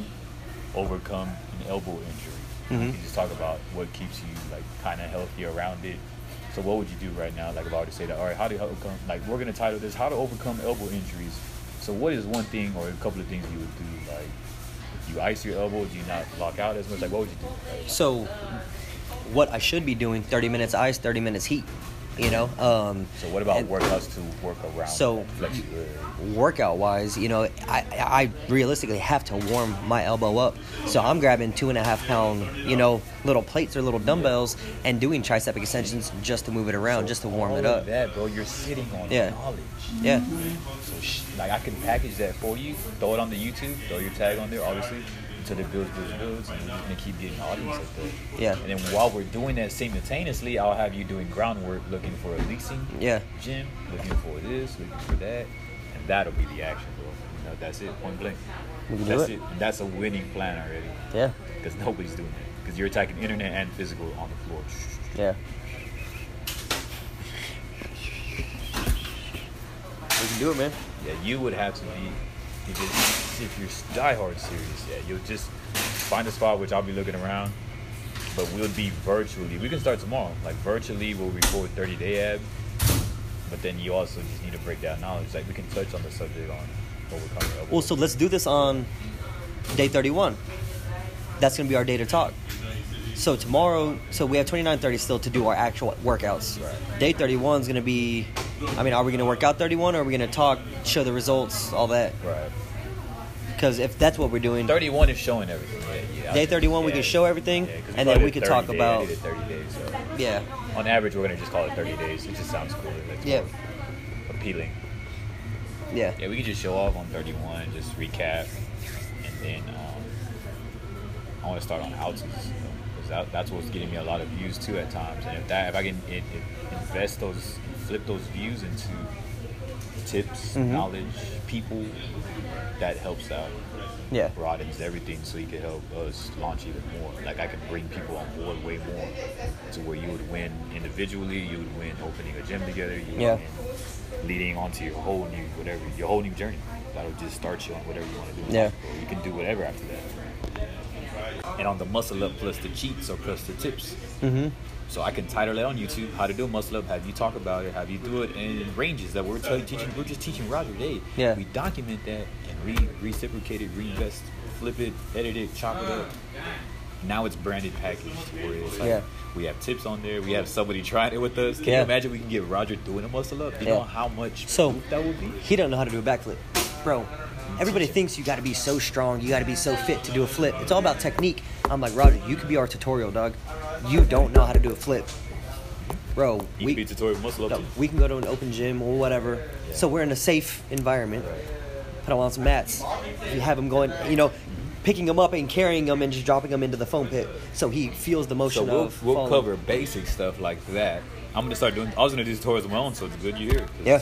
overcome an elbow injury You Mhm. can just talk about what keeps you like kind of healthy around it. So what would you do right now? Like if I were to say that, all right, how do you overcome? Like we're gonna title this "How to Overcome Elbow Injuries." So what is one thing or a couple of things you would do? Like you ice your elbow? Do you not lock out as much? Like what would you do? So, what I should be doing: 30 minutes ice, 30 minutes heat. You know. Um, so what about and- workouts to work around So, workout wise, you know, I, I realistically have to warm my elbow up. So I'm grabbing two and a half pound, you know, little plates or little dumbbells and doing tricep extensions just to move it around, just to warm it up. That bro, you're sitting on Yeah. knowledge. Yeah. So sh- like I can package that for you, throw it on the YouTube, throw your tag on there, obviously, until it builds, builds, builds, and we're just gonna keep getting audience at that. Yeah. And then while we're doing that simultaneously, I'll have you doing groundwork, looking for a leasing Yeah. gym, looking for this, looking for that, and that'll be the action, bro. You know, that's it, point blank. We can do that's it. And that's a winning plan already, Yeah. because nobody's doing that. Because you're attacking internet and physical on the floor. Yeah. We can do it, man. Yeah, you would have to be if, if you're diehard serious. Yeah, you'll just find a spot which I'll be looking around, but we'll be virtually. We can start tomorrow. Like virtually, we'll record 30 day ab, but then you also just need to break down knowledge. Like we can touch on the subject on overcoming. elbow Well, so let's do this on day 31. That's to be our day to talk. So tomorrow, so we have 29, 30 still to do our actual workouts. Right. Day 31 is going to be, I mean, are we going to work out 31 or are we going to talk, show the results, all that? Right. Because if that's what we're doing, 31 is showing everything. Yeah, yeah. Day 31 we can show everything, and then we could talk day, about, did it 30 days. So yeah, on average, we're gonna just call it 30 days. It just sounds cooler. It's Yeah. more appealing. yeah, Yeah, we could just show off on 31 just recap, and then um, I want to start on outs because that, that's what's getting me a lot of views too at times. And if that, if I can it, it invest those, flip those views into tips, Mhm. knowledge, people, that helps out. yeah, Broadens everything, so he could help us launch even more. Like I can bring people on board way more, to where you would win individually, you would win opening a gym together, you would Yeah. win leading onto your whole new whatever your whole new journey. That'll just start you on whatever you want to do. Yeah. You can do whatever after that. And on the muscle up plus the cheats or plus the tips. mm-hmm, So I can title it on YouTube, how to do a muscle up, have you talk about it, have you do it in ranges that we're tell- teaching. We're just teaching Roger today. Yeah. We document that and re reciprocate it, reinvest, flip it, edit it, chop it up. Now it's branded packaged where it's like Yeah. we have tips on there. We have somebody trying it with us. Can Yeah. you imagine we can get Roger doing a muscle up? You Yeah. know how much So- that would be? he doesn't know how to do a backflip, bro. Everybody thinks you got to be so strong, you got to be so fit to do a flip. It's all about technique. I'm like Roger, you could be our tutorial, dog. You don't know how to do a flip, bro. You we, can be tutorial muscle No, we can go to an open gym or whatever. Yeah. So we're in a safe environment. Put on some mats. You have him going, you know, picking him up and carrying him and just dropping him into the foam pit, so he feels the So motion we'll, of. we'll falling. cover basic stuff like that. I'm gonna start doing. I was gonna do tutorials on my own, so it's good here. 'cause, Yeah.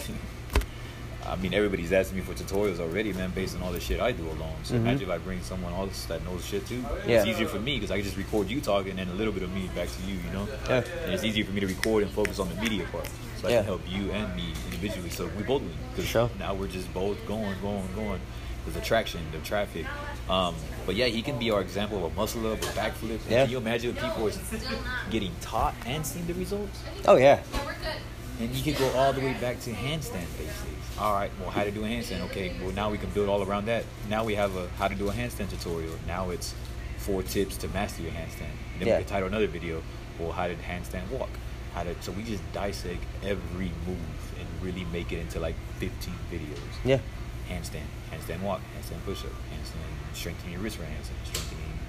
I mean, everybody's asking me for tutorials already, man, based on all the shit I do alone. So Mhm. imagine if I bring someone else that knows shit too. Yeah. It's easier for me because I can just record you talking and a little bit of me back to you, you know? Yeah. And it's easier for me to record and focus on the media part. So I Yeah. can help you and me individually. So we both win. 'Cause Sure. now we're just both going, going, going. There's attraction, traction, the traffic. Um, but yeah, he can be our example of a muscle up, a backflip. Yeah. Can you imagine if people are getting taught and seeing the results? Oh yeah. And you could go all the way back to handstand basics. All right, well, how to do a handstand? Okay, well, now we can build all around that. Now we have a how to do a handstand tutorial. Now it's four tips to master your handstand. And then Yeah. we could title another video, well, how to handstand walk. How to so we just dissect every move and really make it into like 15 videos. Yeah. Handstand, handstand walk, handstand push up, handstand strengthening your wrist for handstand, strengthening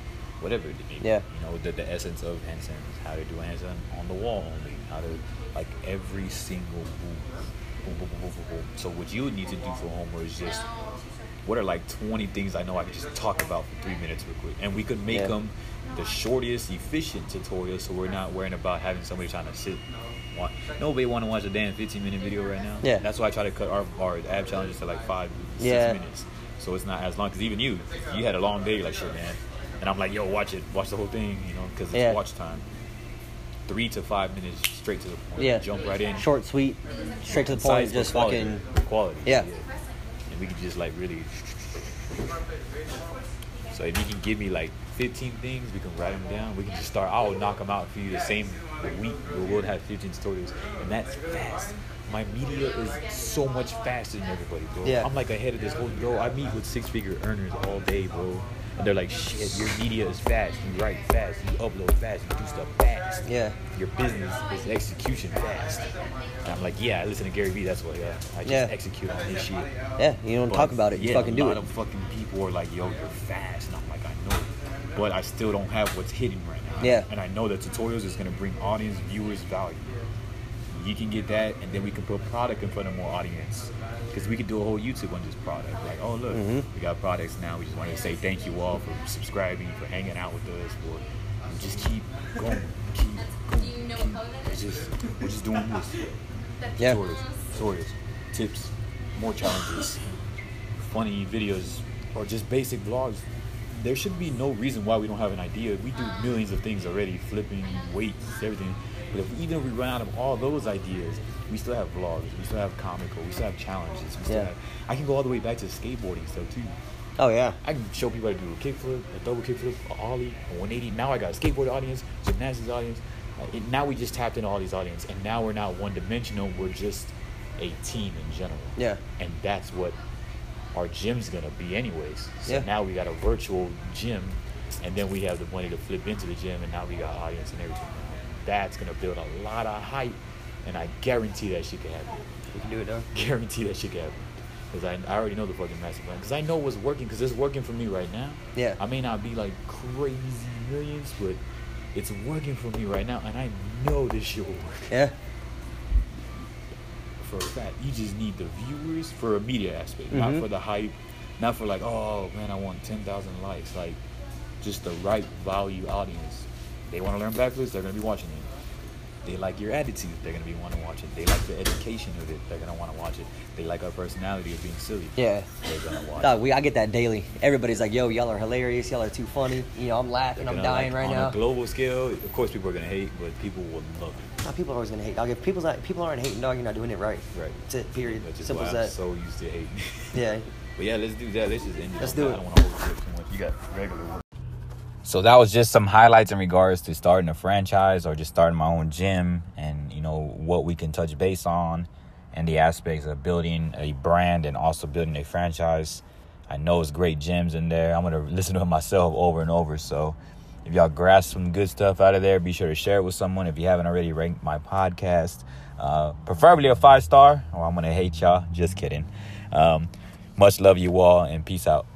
whatever it may be. Yeah. You know, the, the essence of handstand is how to do a handstand on the wall only, how to like every single move. Boom, boom, boom, boom, boom, boom. So what you would need to do for homework is just what are like 20 things I know I could just talk about for three minutes real quick, and we could make Yeah. them the shortest, efficient tutorial, so we're not worrying about having somebody trying to sit. Watch. Nobody want to watch a damn 15 minute video right now. Yeah. That's why I try to cut our, our ab challenges to like five, six Yeah. minutes, so it's not as long. Because even you, you had a long day, like shit, man. And I'm like, yo, watch it, watch the whole thing, you know, because it's Yeah. watch time. Three to five minutes straight to the point. Yeah. Jump right in. Short, sweet, straight to the point. for Just quality. fucking. quality. Yeah. And we can just like really. So if you can give me like 15 things. We can write them down. We can just start. I'll knock them out for you the same week. We'll have 15 tutorials, and that's fast. My media is so much faster than everybody, bro. Yeah. I'm like ahead of this whole bro. I meet with six figure earners all day, bro. And they're like, shit, your media is fast. You write fast. You upload fast. You do stuff fast. Yeah. Your business is execution fast. And I'm like, yeah, I listen to Gary Vee. That's what, yeah. Uh, I just Yeah. execute on his shit. Yeah, you don't But, talk about it. You yeah, fucking a do lot it. of fucking people are like, yo, you're fast. And I'm like, I know. But I still don't have what's hitting right now. Yeah. And I know that tutorials is going to bring audience, viewers value. You can get that, and then we can put product in front of more audience. Because we could do a whole YouTube on just product. Like, oh, look, Mhm. we got products now. We just wanted to say thank you all for subscribing, for hanging out with us, for just keep going. Keep going. Do you know what color that It's is? just, we're just doing this Yeah. tutorials, tutorials, tips, more challenges, funny videos, or just basic vlogs. There should be no reason why we don't have an idea. We do millions of things already, flipping, weights, everything. But if, even if we run out of all those ideas, we still have vlogs, we still have comical, we still have challenges. We still Yeah. have, I can go all the way back to skateboarding stuff too. Oh yeah. I can show people how to do a kickflip, a double kickflip, a ollie, a 180. Now I got a skateboard audience, gymnastics audience. Uh, it- now we just tapped into all these audiences, and now we're not one dimensional. We're just a team in general. Yeah. And that's what our gym's gonna be, anyways. So Yeah. now we got a virtual gym, and then we have the money to flip into the gym, and now we got audience and everything. That's gonna build a lot of hype, and I guarantee that shit can happen You can do it though. guarantee that shit can happen. Because I, I already know the fucking master plan. Because I know what's working. Because it's working for me right now. Yeah. I may not be like crazy millions, but it's working for me right now. And I know this shit will work Yeah. for a fact. You just need the viewers for a media aspect, not Mhm. for the hype, not for like, oh man, I want 10,000 likes. Like, just the right value audience. They want to learn backflips, they're going to be watching it. They like your attitude, they're going to be want to watch it. They like the education of it, they're going to want to watch it. They like our personality of being silly. Yeah. They're going to watch Dog, we I get that daily. Everybody's like, "Yo, y'all are hilarious. Y'all are too funny." You know, I'm laughing. They're I'm dying like, right on now. a global scale, of course, people are gonna hate, but people will love it. Nah, people are always gonna hate. Dog, if people's not, people aren't hating, dog, you're not doing it right. Right. That's it. Period. That's just Simple as I'm that. so used to hating. Yeah. But yeah, let's do that. Let's just end it. Let's do that. it. I don't want to hold you up too much. You got regular work. So that was just some highlights in regards to starting a franchise or just starting my own gym and you know what we can touch base on and the aspects of building a brand and also building a franchise. I know it's great gyms in there. I'm gonna listen to it myself over and over. So if y'all grasp some good stuff out of there, be sure to share it with someone. If you haven't already ranked my podcast, uh, preferably a five star, or I'm gonna hate y'all. Just kidding. Um, much love you all and peace out.